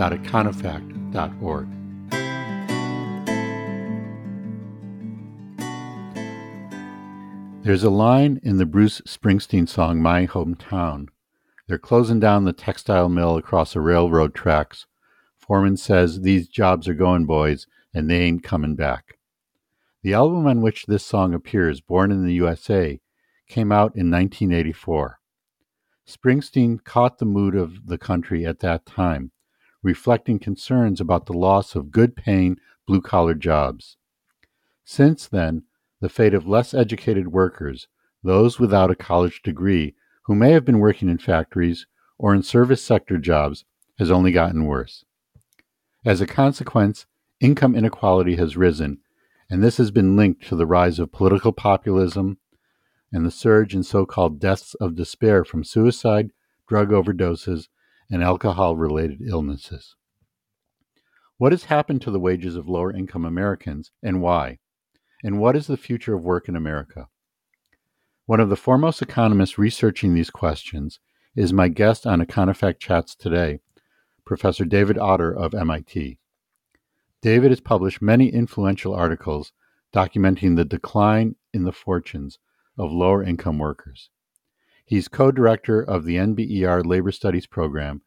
www.econofact.org. There's a line in the Bruce Springsteen song My Hometown. They're closing down the textile mill across the railroad tracks. Foreman says, These jobs are going, boys, and they ain't coming back. The album on which this song appears, Born in the USA, came out in 1984. Springsteen caught the mood of the country at that time, reflecting concerns about the loss of good paying blue collar jobs. Since then, the fate of less educated workers, those without a college degree who may have been working in factories or in service sector jobs, has only gotten worse. As a consequence, income inequality has risen, and this has been linked to the rise of political populism and the surge in so called deaths of despair from suicide, drug overdoses, and alcohol related illnesses. What has happened to the wages of lower income Americans and why? And what is the future of work in America? One of the foremost economists researching these questions is my guest on Econofact Chats today, Professor David Autor of MIT. David has published many influential articles documenting the decline in the fortunes of lower income workers. He's co director of the NBER Labor Studies Program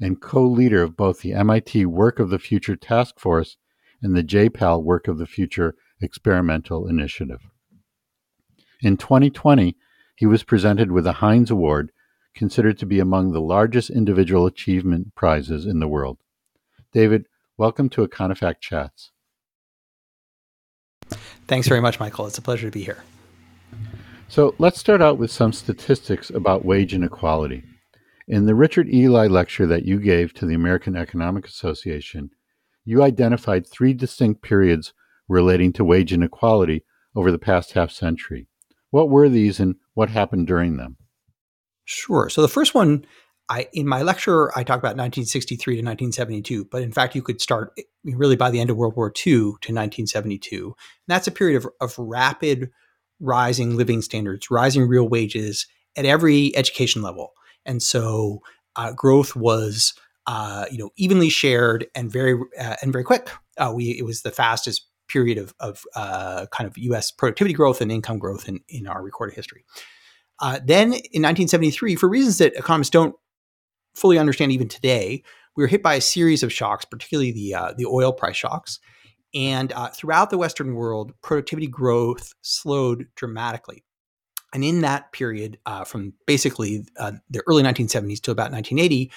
and co leader of both the MIT Work of the Future Task Force and the J-PAL Work of the Future Experimental Initiative. In 2020, he was presented with the Heinz Award, considered to be among the largest individual achievement prizes in the world. David, welcome to Econofact Chats. Thanks very much, Michael. It's a pleasure to be here. So let's start out with some statistics about wage inequality. In the Richard Ely lecture that you gave to the American Economic Association, you identified three distinct periods relating to wage inequality over the past half century. What were these and what happened during them? Sure. So the first one, I in my lecture, I talked about 1963 to 1972, but in fact, you could start really by the end of World War II to 1972. And that's a period of, of rapid rising living standards, rising real wages at every education level. And so uh, growth was uh, you know evenly shared and very uh, and very quick. Uh, we it was the fastest period of, of uh, kind of U.S. productivity growth and income growth in, in our recorded history. Uh, then in 1973, for reasons that economists don't fully understand even today, we were hit by a series of shocks, particularly the the oil price shocks. And uh, throughout the Western world, productivity growth slowed dramatically. And in that period, uh, from basically uh, the early 1970s to about 1980,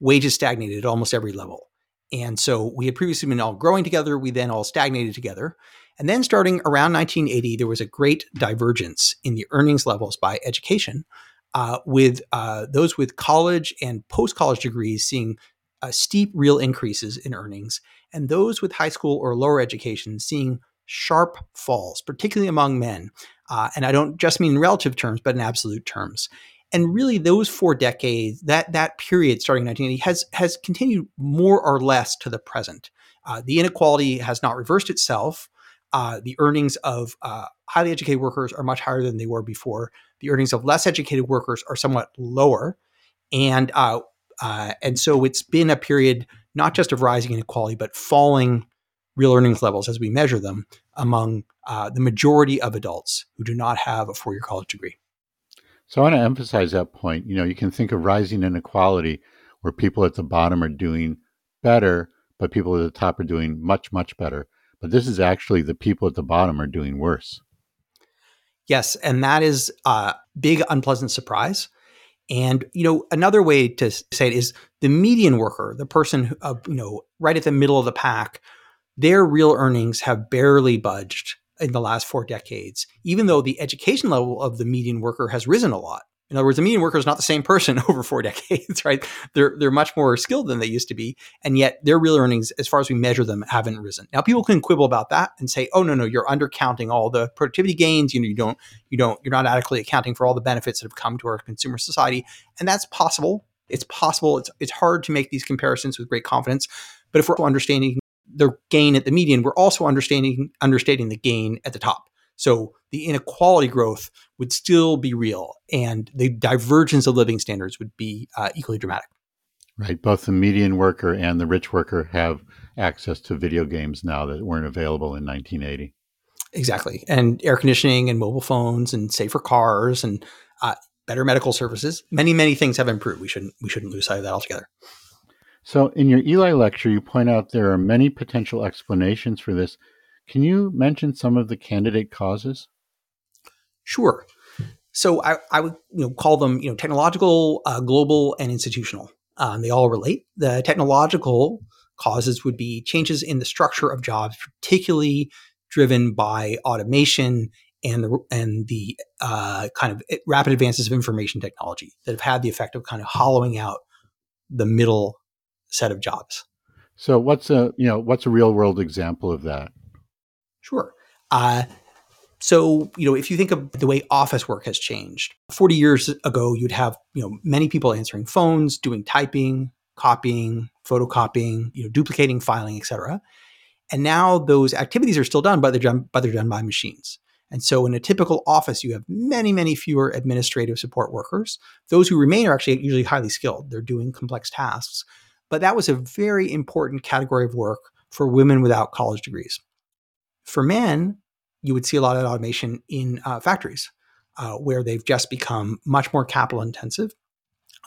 wages stagnated at almost every level. And so we had previously been all growing together. We then all stagnated together. And then starting around 1980, there was a great divergence in the earnings levels by education, uh, with uh, those with college and post college degrees seeing uh, steep real increases in earnings, and those with high school or lower education seeing sharp falls, particularly among men. Uh, and I don't just mean in relative terms, but in absolute terms. And really, those four decades, that that period starting in 1980, has has continued more or less to the present. Uh, the inequality has not reversed itself. Uh, the earnings of uh, highly educated workers are much higher than they were before. The earnings of less educated workers are somewhat lower, and uh, and so it's been a period not just of rising inequality, but falling real earnings levels as we measure them among uh, the majority of adults who do not have a four year college degree. So I want to emphasize that point. You know, you can think of rising inequality where people at the bottom are doing better, but people at the top are doing much, much better. But this is actually the people at the bottom are doing worse. Yes, and that is a big unpleasant surprise. And you know, another way to say it is the median worker, the person who, uh, you know, right at the middle of the pack, their real earnings have barely budged in the last four decades, even though the education level of the median worker has risen a lot. In other words, a median worker is not the same person over four decades, right? They're they're much more skilled than they used to be, and yet their real earnings, as far as we measure them, haven't risen. Now, people can quibble about that and say, "Oh no, no, you're undercounting all the productivity gains. You know, you don't, you don't, you're not adequately accounting for all the benefits that have come to our consumer society," and that's possible. It's possible. It's it's hard to make these comparisons with great confidence, but if we're understanding the gain at the median, we're also understanding understating the gain at the top. So the inequality growth would still be real, and the divergence of living standards would be uh, equally dramatic. Right. Both the median worker and the rich worker have access to video games now that weren't available in 1980. Exactly. And air conditioning and mobile phones and safer cars and uh, better medical services. Many, many things have improved. We shouldn't we shouldn't lose sight of that altogether. So in your Ely lecture, you point out there are many potential explanations for this can you mention some of the candidate causes? Sure. So I, I would you know call them you know technological, uh, global, and institutional. Um, they all relate. The technological causes would be changes in the structure of jobs, particularly driven by automation and the and the uh, kind of rapid advances of information technology that have had the effect of kind of hollowing out the middle set of jobs. So what's a you know what's a real world example of that? Sure. Uh, so, you know, if you think of the way office work has changed, 40 years ago, you'd have, you know, many people answering phones, doing typing, copying, photocopying, you know, duplicating, filing, etc. And now those activities are still done, but they're done, but they're done by machines. And so in a typical office, you have many, many fewer administrative support workers. Those who remain are actually usually highly skilled. They're doing complex tasks. But that was a very important category of work for women without college degrees. For men, you would see a lot of automation in uh, factories uh, where they've just become much more capital intensive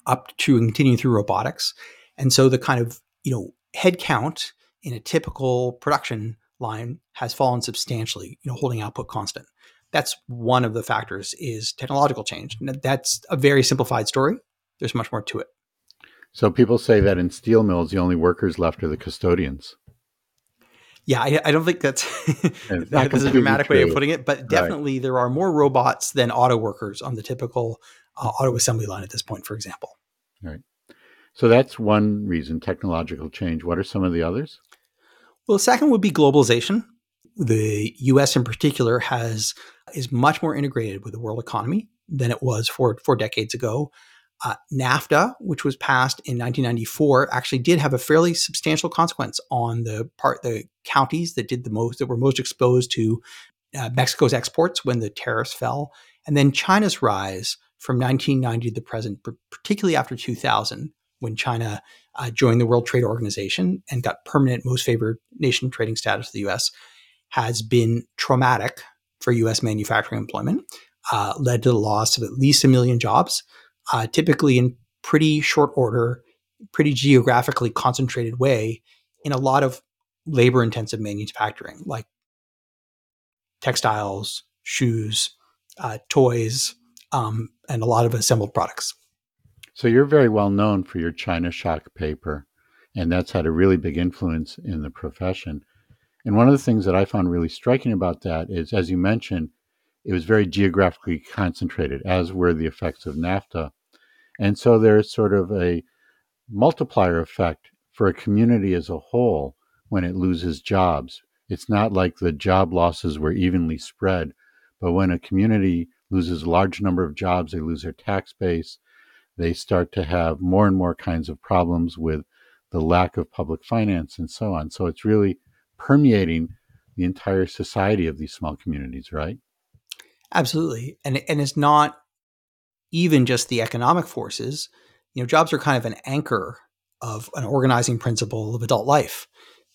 up to and continuing through robotics. And so the kind of, you know, headcount in a typical production line has fallen substantially, you know, holding output constant. That's one of the factors is technological change. That's a very simplified story. There's much more to it. So people say that in steel mills, the only workers left are the custodians. Yeah, I, I don't think that's that is a dramatic true. way of putting it, but definitely right. there are more robots than auto workers on the typical uh, auto assembly line at this point, for example. Right. So that's one reason technological change. What are some of the others? Well, second would be globalization. The U.S. in particular has is much more integrated with the world economy than it was four four decades ago. Uh, NAFTA, which was passed in 1994, actually did have a fairly substantial consequence on the part the counties that did the most that were most exposed to uh, Mexico's exports when the tariffs fell, and then China's rise from 1990 to the present, particularly after 2000, when China uh, joined the World Trade Organization and got permanent most favored nation trading status to the U.S., has been traumatic for U.S. manufacturing employment, uh, led to the loss of at least a million jobs uh, typically in pretty short order, pretty geographically concentrated way in a lot of labor intensive manufacturing like textiles, shoes, uh, toys, um, and a lot of assembled products. So you're very well known for your China shock paper, and that's had a really big influence in the profession. And one of the things that I found really striking about that is, as you mentioned, it was very geographically concentrated, as were the effects of NAFTA. And so there's sort of a multiplier effect for a community as a whole when it loses jobs. It's not like the job losses were evenly spread, but when a community loses a large number of jobs, they lose their tax base, they start to have more and more kinds of problems with the lack of public finance and so on. So it's really permeating the entire society of these small communities, right? Absolutely. And and it's not even just the economic forces. You know, jobs are kind of an anchor of an organizing principle of adult life.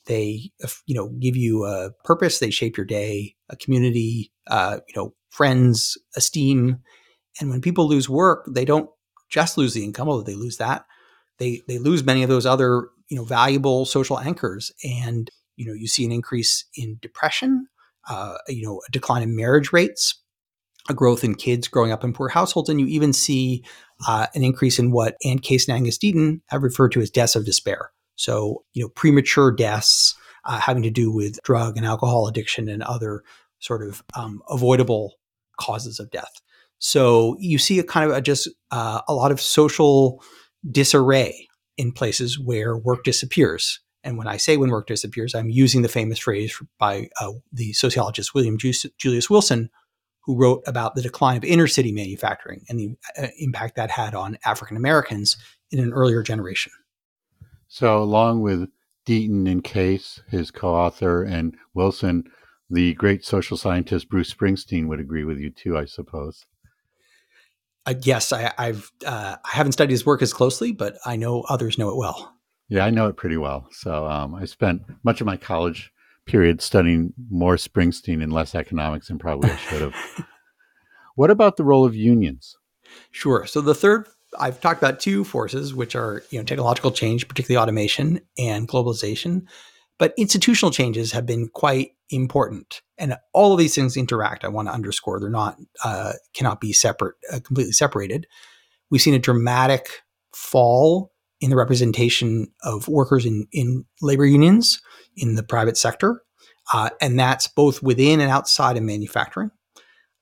They, you know, give you a purpose. They shape your day, a community, uh, you know, friends, esteem. And when people lose work, they don't just lose the income, although they lose that. They they lose many of those other, you know, valuable social anchors. And you know, you see an increase in depression, uh, you know, a decline in marriage rates, a growth in kids growing up in poor households, and you even see uh, an increase in what Anne Case and Angus Deaton have referred to as deaths of despair. So, you know, premature deaths uh, having to do with drug and alcohol addiction and other sort of um, avoidable causes of death. So you see a kind of a, just uh, a lot of social disarray in places where work disappears. And when I say when work disappears, I'm using the famous phrase by uh, the sociologist William Julius Wilson, who wrote about the decline of inner city manufacturing and the uh, impact that had on African Americans in an earlier generation. So, along with Deaton and Case, his co author, and Wilson, the great social scientist Bruce Springsteen would agree with you too, I suppose. Uh, yes, I, have uh, I haven't studied his work as closely, but I know others know it well. Yeah, I know it pretty well. So um, I spent much of my college period studying more Springsteen and less economics than probably I should have. what about the role of unions? Sure. So the third, I've talked about two forces, which are you know technological change, particularly automation and globalization. But institutional changes have been quite important, and all of these things interact. I want to underscore they're not uh, cannot be separate, uh, completely separated. We've seen a dramatic fall in the representation of workers in in labor unions in the private sector, uh, and that's both within and outside of manufacturing.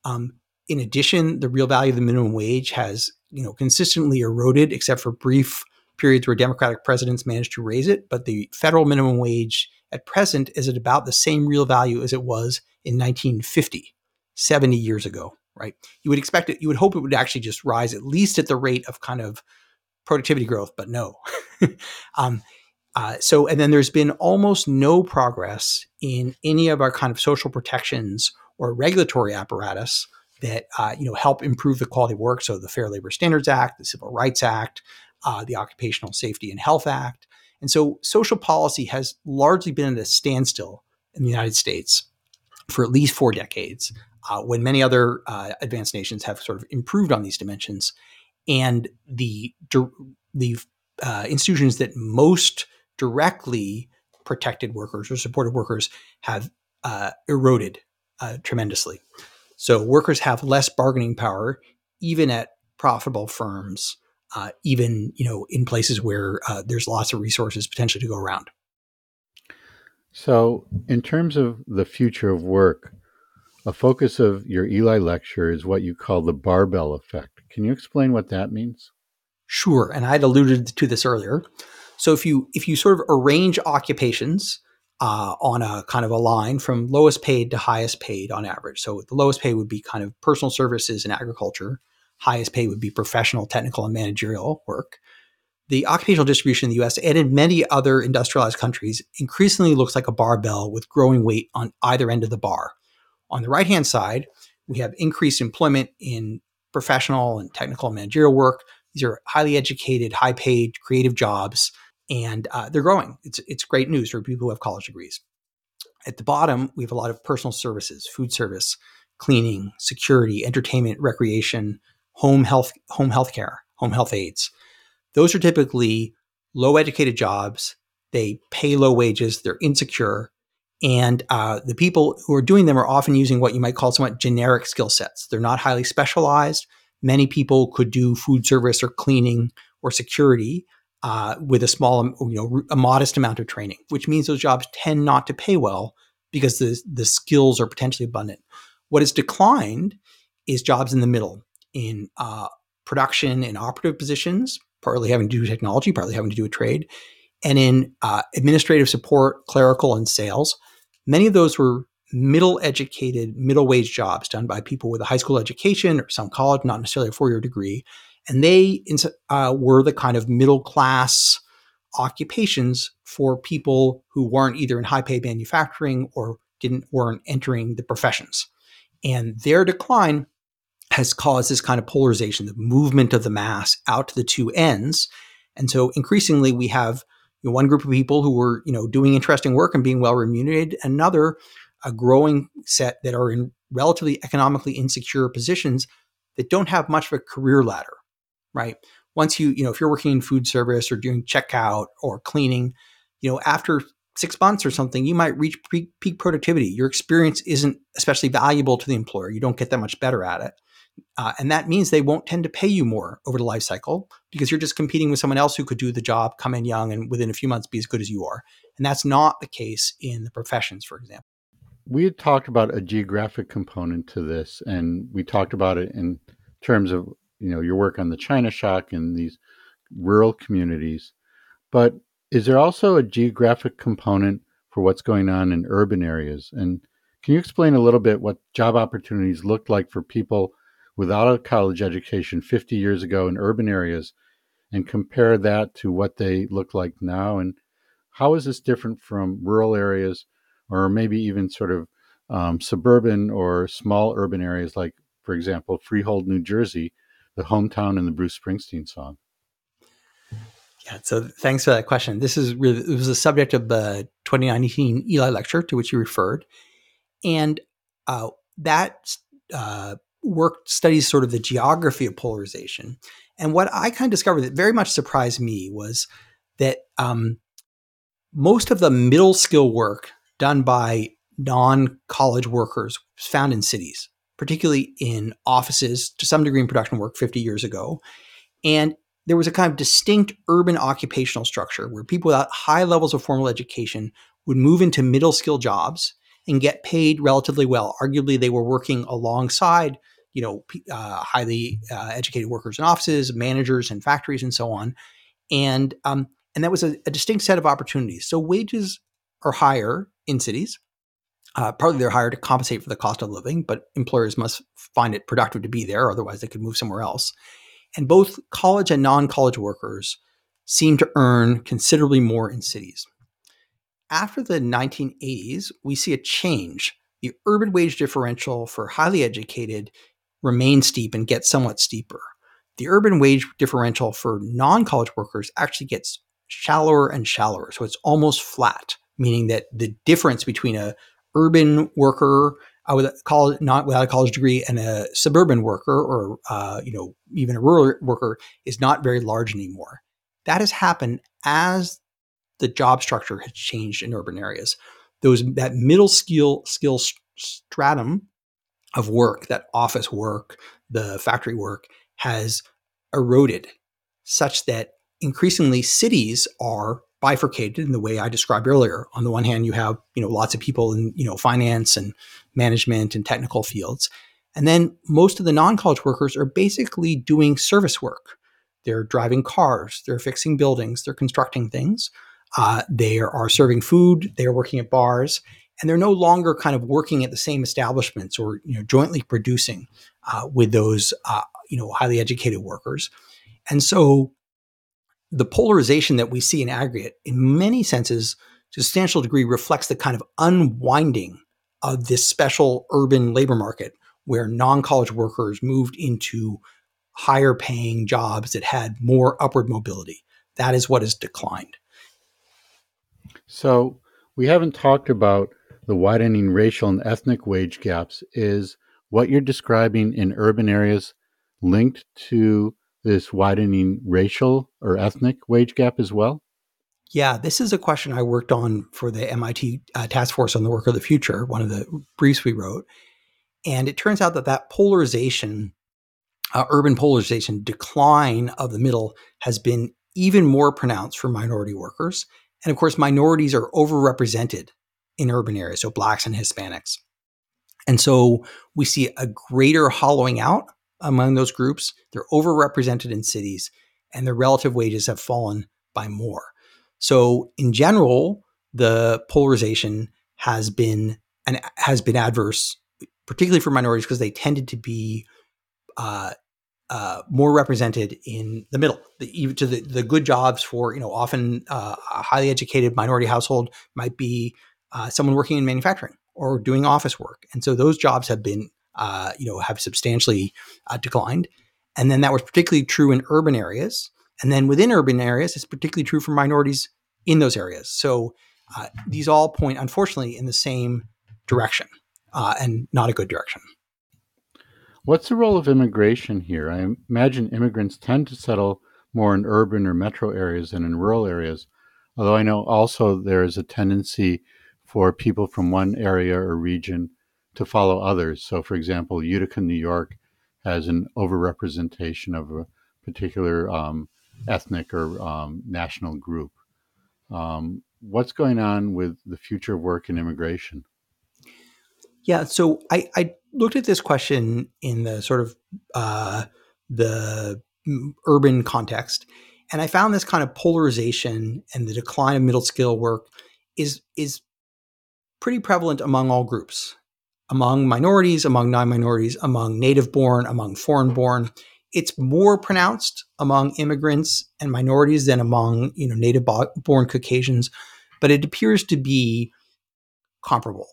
Um, in addition, the real value of the minimum wage has you know consistently eroded, except for brief periods where Democratic presidents managed to raise it, but the federal minimum wage at present is at about the same real value as it was in 1950, 70 years ago, right? You would expect it, you would hope it would actually just rise at least at the rate of kind of productivity growth, but no. um, uh, so, and then there's been almost no progress in any of our kind of social protections or regulatory apparatus that uh, you know help improve the quality of work. So, the Fair Labor Standards Act, the Civil Rights Act, uh, the Occupational Safety and Health Act. And so social policy has largely been at a standstill in the United States for at least four decades, uh, when many other uh, advanced nations have sort of improved on these dimensions. And the, the uh, institutions that most directly protected workers or supported workers have uh, eroded uh, tremendously. So workers have less bargaining power, even at profitable firms uh, even you know in places where uh, there's lots of resources potentially to go around. So, in terms of the future of work, a focus of your Ely lecture is what you call the barbell effect. Can you explain what that means? Sure, and I'd alluded to this earlier. So, if you if you sort of arrange occupations uh, on a kind of a line from lowest paid to highest paid on average. So the lowest paid would be kind of personal services and agriculture highest pay would be professional, technical, and managerial work. The occupational distribution in the US and in many other industrialized countries increasingly looks like a barbell with growing weight on either end of the bar. On the right hand side, we have increased employment in professional and technical managerial work. These are highly educated, high paid, creative jobs, and uh, they're growing. It's, it's great news for people who have college degrees. At the bottom, we have a lot of personal services, food service, cleaning, security, entertainment, recreation, home health home health care, home health aides. Those are typically low educated jobs. They pay low wages. They're insecure. And uh, the people who are doing them are often using what you might call somewhat generic skill sets. They're not highly specialized. Many people could do food service or cleaning or security uh, with a small, you know, a modest amount of training, which means those jobs tend not to pay well because the, the skills are potentially abundant. What has declined is jobs in the middle, in uh, production and operative positions, partly having to do technology, partly having to do with trade, and in uh, administrative support, clerical, and sales. Many of those were middle educated, middle wage jobs done by people with a high school education or some college, not necessarily a four year degree. And they uh, were the kind of middle class occupations for people who weren't either in high pay manufacturing or didn't weren't entering the professions. And their decline has caused this kind of polarization, the movement of the mass out to the two ends. And so increasingly we have you know, one group of people who were, you know, doing interesting work and being well remunerated, another a growing set that are in relatively economically insecure positions that don't have much of a career ladder, right? Once you, you know, if you're working in food service or doing checkout or cleaning, you know, after six months or something, you might reach peak, peak productivity. Your experience isn't especially valuable to the employer. You don't get that much better at it. Uh, and that means they won't tend to pay you more over the life cycle because you're just competing with someone else who could do the job, come in young, and within a few months be as good as you are. And that's not the case in the professions, for example. We had talked about a geographic component to this, and we talked about it in terms of you know your work on the China shock and these rural communities. But is there also a geographic component for what's going on in urban areas? And can you explain a little bit what job opportunities looked like for people without a college education 50 years ago in urban areas and compare that to what they look like now? And how is this different from rural areas or maybe even sort of um, suburban or small urban areas like, for example, Freehold, New Jersey, the hometown in the Bruce Springsteen song? Yeah, so thanks for that question. This is really it was the subject of the 2019 Ely lecture to which you referred, and uh, that uh, work studies sort of the geography of polarization. And what I kind of discovered that very much surprised me was that um, most of the middle skill work done by non college workers was found in cities, particularly in offices, to some degree in production work 50 years ago. And there was a kind of distinct urban occupational structure where people without high levels of formal education would move into middle skill jobs and get paid relatively well. Arguably, they were working alongside, you know, uh, highly uh, educated workers in offices, managers in factories, and so on. And um, and that was a, a, distinct set of opportunities. So wages are higher in cities. Uh, partly they're higher to compensate for the cost of living, but employers must find it productive to be there, otherwise they could move somewhere else. And both college and non college workers seem to earn considerably more in cities. After the 1980s, we see a change. The urban wage differential for highly educated remains steep and get somewhat steeper. The urban wage differential for non college workers actually gets shallower and shallower. So it's almost flat, meaning that the difference between a urban worker uh, with a college, not without a college degree, and a suburban worker, or uh, you know, even a rural worker, is not very large anymore. That has happened as the job structure has changed in urban areas. Those that middle skill skill stratum of work, that office work, the factory work, has eroded, such that increasingly cities are bifurcated in the way I described earlier. On the one hand, you have you know lots of people in you know finance and management and technical fields, and then most of the non-college workers are basically doing service work. They're driving cars, they're fixing buildings, they're constructing things, uh, they are serving food, they are working at bars, and they're no longer kind of working at the same establishments or you know jointly producing uh, with those uh, you know highly educated workers. And so the polarization that we see in aggregate, in many senses, to a substantial degree, reflects the kind of unwinding of this special urban labor market where non college workers moved into higher paying jobs that had more upward mobility. That is what has declined. So, we haven't talked about the widening racial and ethnic wage gaps. Is what you're describing in urban areas linked to this widening racial or ethnic wage gap as well? Yeah, this is a question I worked on for the MIT uh, Task Force on the Work of the Future, one of the briefs we wrote. And it turns out that that polarization, uh, urban polarization decline of the middle has been even more pronounced for minority workers. And of course, minorities are overrepresented in urban areas, so blacks and Hispanics. And so we see a greater hollowing out among those groups. They're overrepresented in cities, and their relative wages have fallen by more. So, in general, the polarization has been and has been adverse, particularly for minorities, because they tended to be uh, uh, more represented in the middle, the, to the, the good jobs for you know often uh, a highly educated minority household might be uh, someone working in manufacturing or doing office work, and so those jobs have been uh, you know, have substantially uh, declined. And then that was particularly true in urban areas. And then within urban areas, it's particularly true for minorities in those areas. So uh, these all point, unfortunately, in the same direction uh, and not a good direction. What's the role of immigration here? I imagine immigrants tend to settle more in urban or metro areas than in rural areas. Although I know also there is a tendency for people from one area or region to follow others. So, for example, Utica, New York has an overrepresentation of a particular um, ethnic or um, national group. Um, what's going on with the future of work and immigration? Yeah, so I, I, looked at this question in the sort of uh, the urban context. And I found this kind of polarization and the decline of middle skill work is is pretty prevalent among all groups, among minorities, among non-minorities, among native born, among foreign born. It's more pronounced among immigrants and minorities than among you know native born Caucasians, but it appears to be comparable,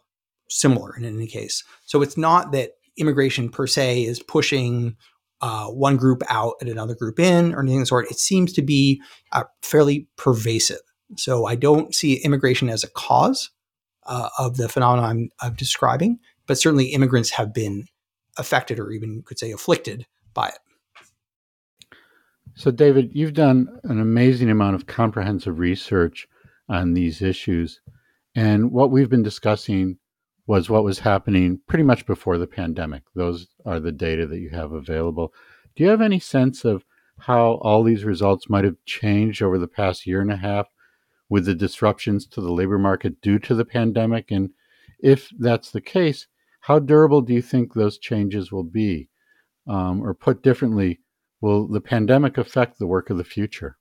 similar in any case. So it's not that immigration per se is pushing uh, one group out and another group in or anything of the sort. It seems to be uh, fairly pervasive. So I don't see immigration as a cause uh, of the phenomenon I'm, I'm, describing, but certainly immigrants have been affected or even could say afflicted by it. So, David, you've done an amazing amount of comprehensive research on these issues. And what we've been discussing was what was happening pretty much before the pandemic. Those are the data that you have available. Do you have any sense of how all these results might have changed over the past year and a half with the disruptions to the labor market due to the pandemic? And if that's the case, how durable do you think those changes will be? Um, or put differently, will the pandemic affect the work of the future?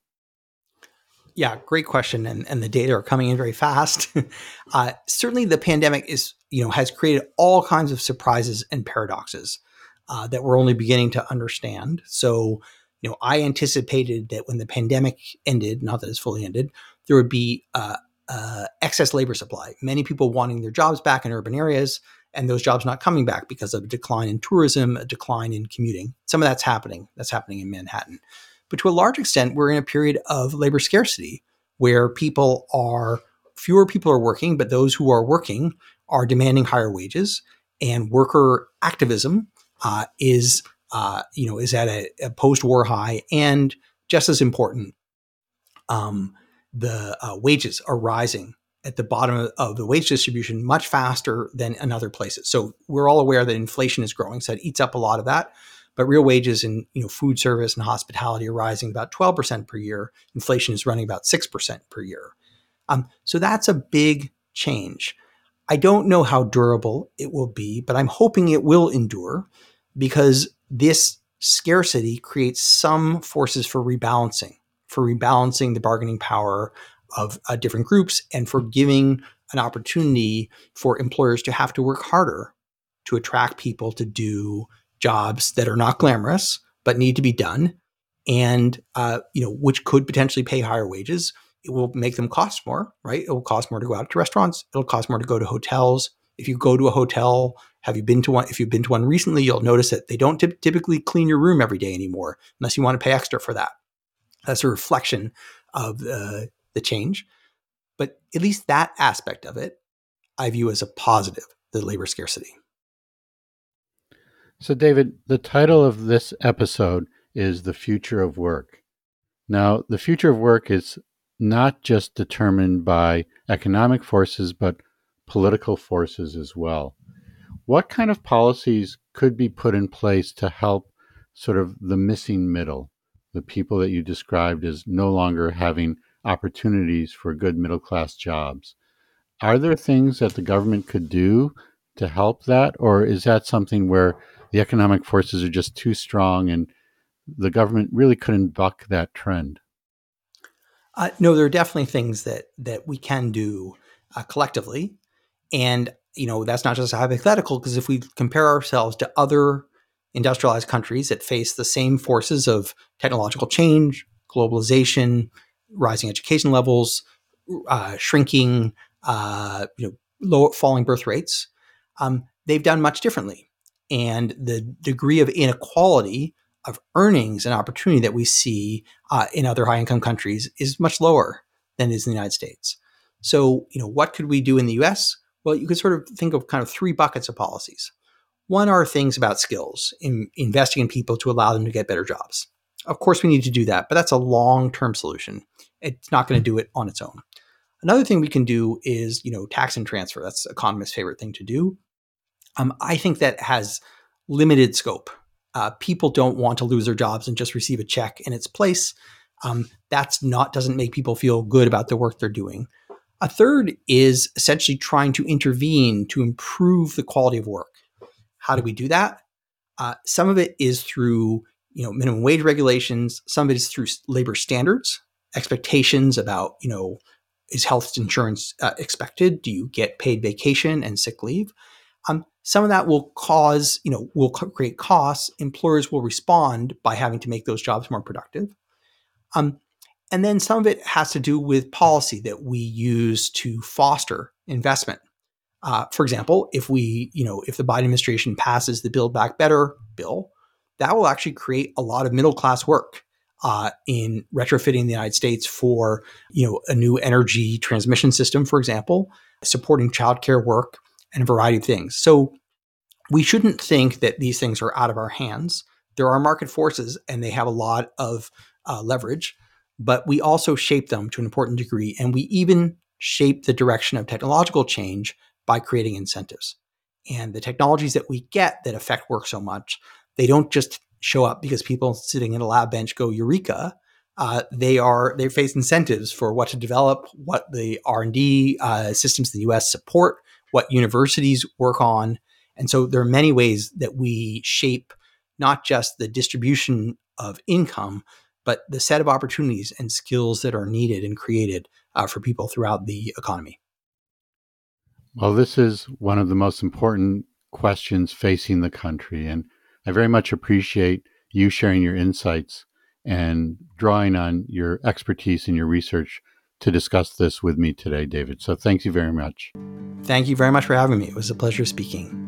Yeah, great question, and and the data are coming in very fast. uh, certainly, the pandemic is you know has created all kinds of surprises and paradoxes uh, that we're only beginning to understand. So, you know, I anticipated that when the pandemic ended, not that it's fully ended, there would be uh, uh, excess labor supply. Many people wanting their jobs back in urban areas, and those jobs not coming back because of a decline in tourism, a decline in commuting. Some of that's happening. That's happening in Manhattan. But to a large extent, we're in a period of labor scarcity where people are fewer people are working, but those who are working are demanding higher wages, and worker activism uh, is uh, you know is at a, a, post-war high, and just as important, um, the uh, wages are rising at the bottom of the wage distribution much faster than in other places. So we're all aware that inflation is growing, so it eats up a lot of that. But real wages in you know food service and hospitality are rising about 12% per year. Inflation is running about 6% per year. Um, so that's a big change. I don't know how durable it will be, but I'm hoping it will endure because this scarcity creates some forces for rebalancing, for rebalancing the bargaining power of uh, different groups and for giving an opportunity for employers to have to work harder to attract people to do jobs that are not glamorous but need to be done, and uh, you know which could potentially pay higher wages. It will make them cost more, right? It will cost more to go out to restaurants. It'll cost more to go to hotels. If you go to a hotel, have you been to one? If you've been to one recently, you'll notice that they don't t- typically clean your room every day anymore, unless you want to pay extra for that. That's a reflection of uh, the change. But at least that aspect of it, I view as a positive, the labor scarcity. So, David, the title of this episode is The Future of Work. Now, the future of work is not just determined by economic forces, but political forces as well. What kind of policies could be put in place to help sort of the missing middle, the people that you described as no longer having opportunities for good middle class jobs? Are there things that the government could do to help that, or is that something where the economic forces are just too strong and the government really couldn't buck that trend. Uh, no, there are definitely things that that we can do uh, collectively, and you know that's not just hypothetical because if we compare ourselves to other industrialized countries that face the same forces of technological change, globalization, rising education levels, uh, shrinking, uh, you know, low falling birth rates, um, they've done much differently and the degree of inequality of earnings and opportunity that we see uh, in other high income countries is much lower than is in the United States. So, you know, what could we do in the US? Well, you could sort of think of kind of three buckets of policies. One are things about skills, in investing in people to allow them to get better jobs. Of course, we need to do that, but that's a long term solution. It's not going to do it on its own. Another thing we can do is, you know, tax and transfer. That's economists' favorite thing to do. Um, I think that has limited scope. Uh, people don't want to lose their jobs and just receive a check in its place. Um, that's not doesn't make people feel good about the work they're doing. A third is essentially trying to intervene to improve the quality of work. How do we do that? Uh, some of it is through you know minimum wage regulations. Some of it is through labor standards, expectations about you know is health insurance uh, expected? Do you get paid vacation and sick leave? Um, some of that will cause, you know, will create costs. Employers will respond by having to make those jobs more productive. Um, and then some of it has to do with policy that we use to foster investment. Uh, for example, if we, you know, if the Biden administration passes the Build Back Better bill, that will actually create a lot of middle class work uh, in retrofitting the United States for, you know, a new energy transmission system, for example, supporting childcare work and a variety of things. So we shouldn't think that these things are out of our hands. There are market forces, and they have a lot of uh, leverage, but we also shape them to an important degree, and we even shape the direction of technological change by creating incentives. And the technologies that we get that affect work so much, they don't just show up because people sitting in a lab bench go eureka. Uh, they are they face incentives for what to develop, what the R and D uh, systems in the U.S. support, what universities work on, and so there are many ways that we shape not just the distribution of income, but the set of opportunities and skills that are needed and created uh, for people throughout the economy. Well, this is one of the most important questions facing the country, and I very much appreciate you sharing your insights and drawing on your expertise and your research to discuss this with me today, David. So thank you very much. Thank you very much for having me. It was a pleasure speaking.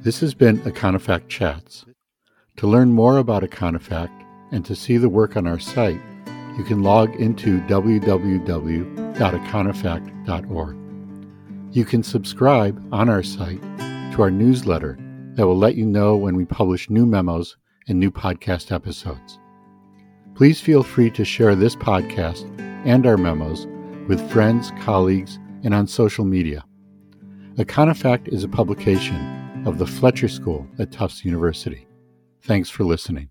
This has been Econofact Chats. To learn more about Econofact and to see the work on our site, you can log into www.econofact.org. You can subscribe on our site to our newsletter that will let you know when we publish new memos and new podcast episodes. Please feel free to share this podcast and our memos with friends, colleagues, and on social media. Econofact is a publication of the Fletcher School at Tufts University. Thanks for listening.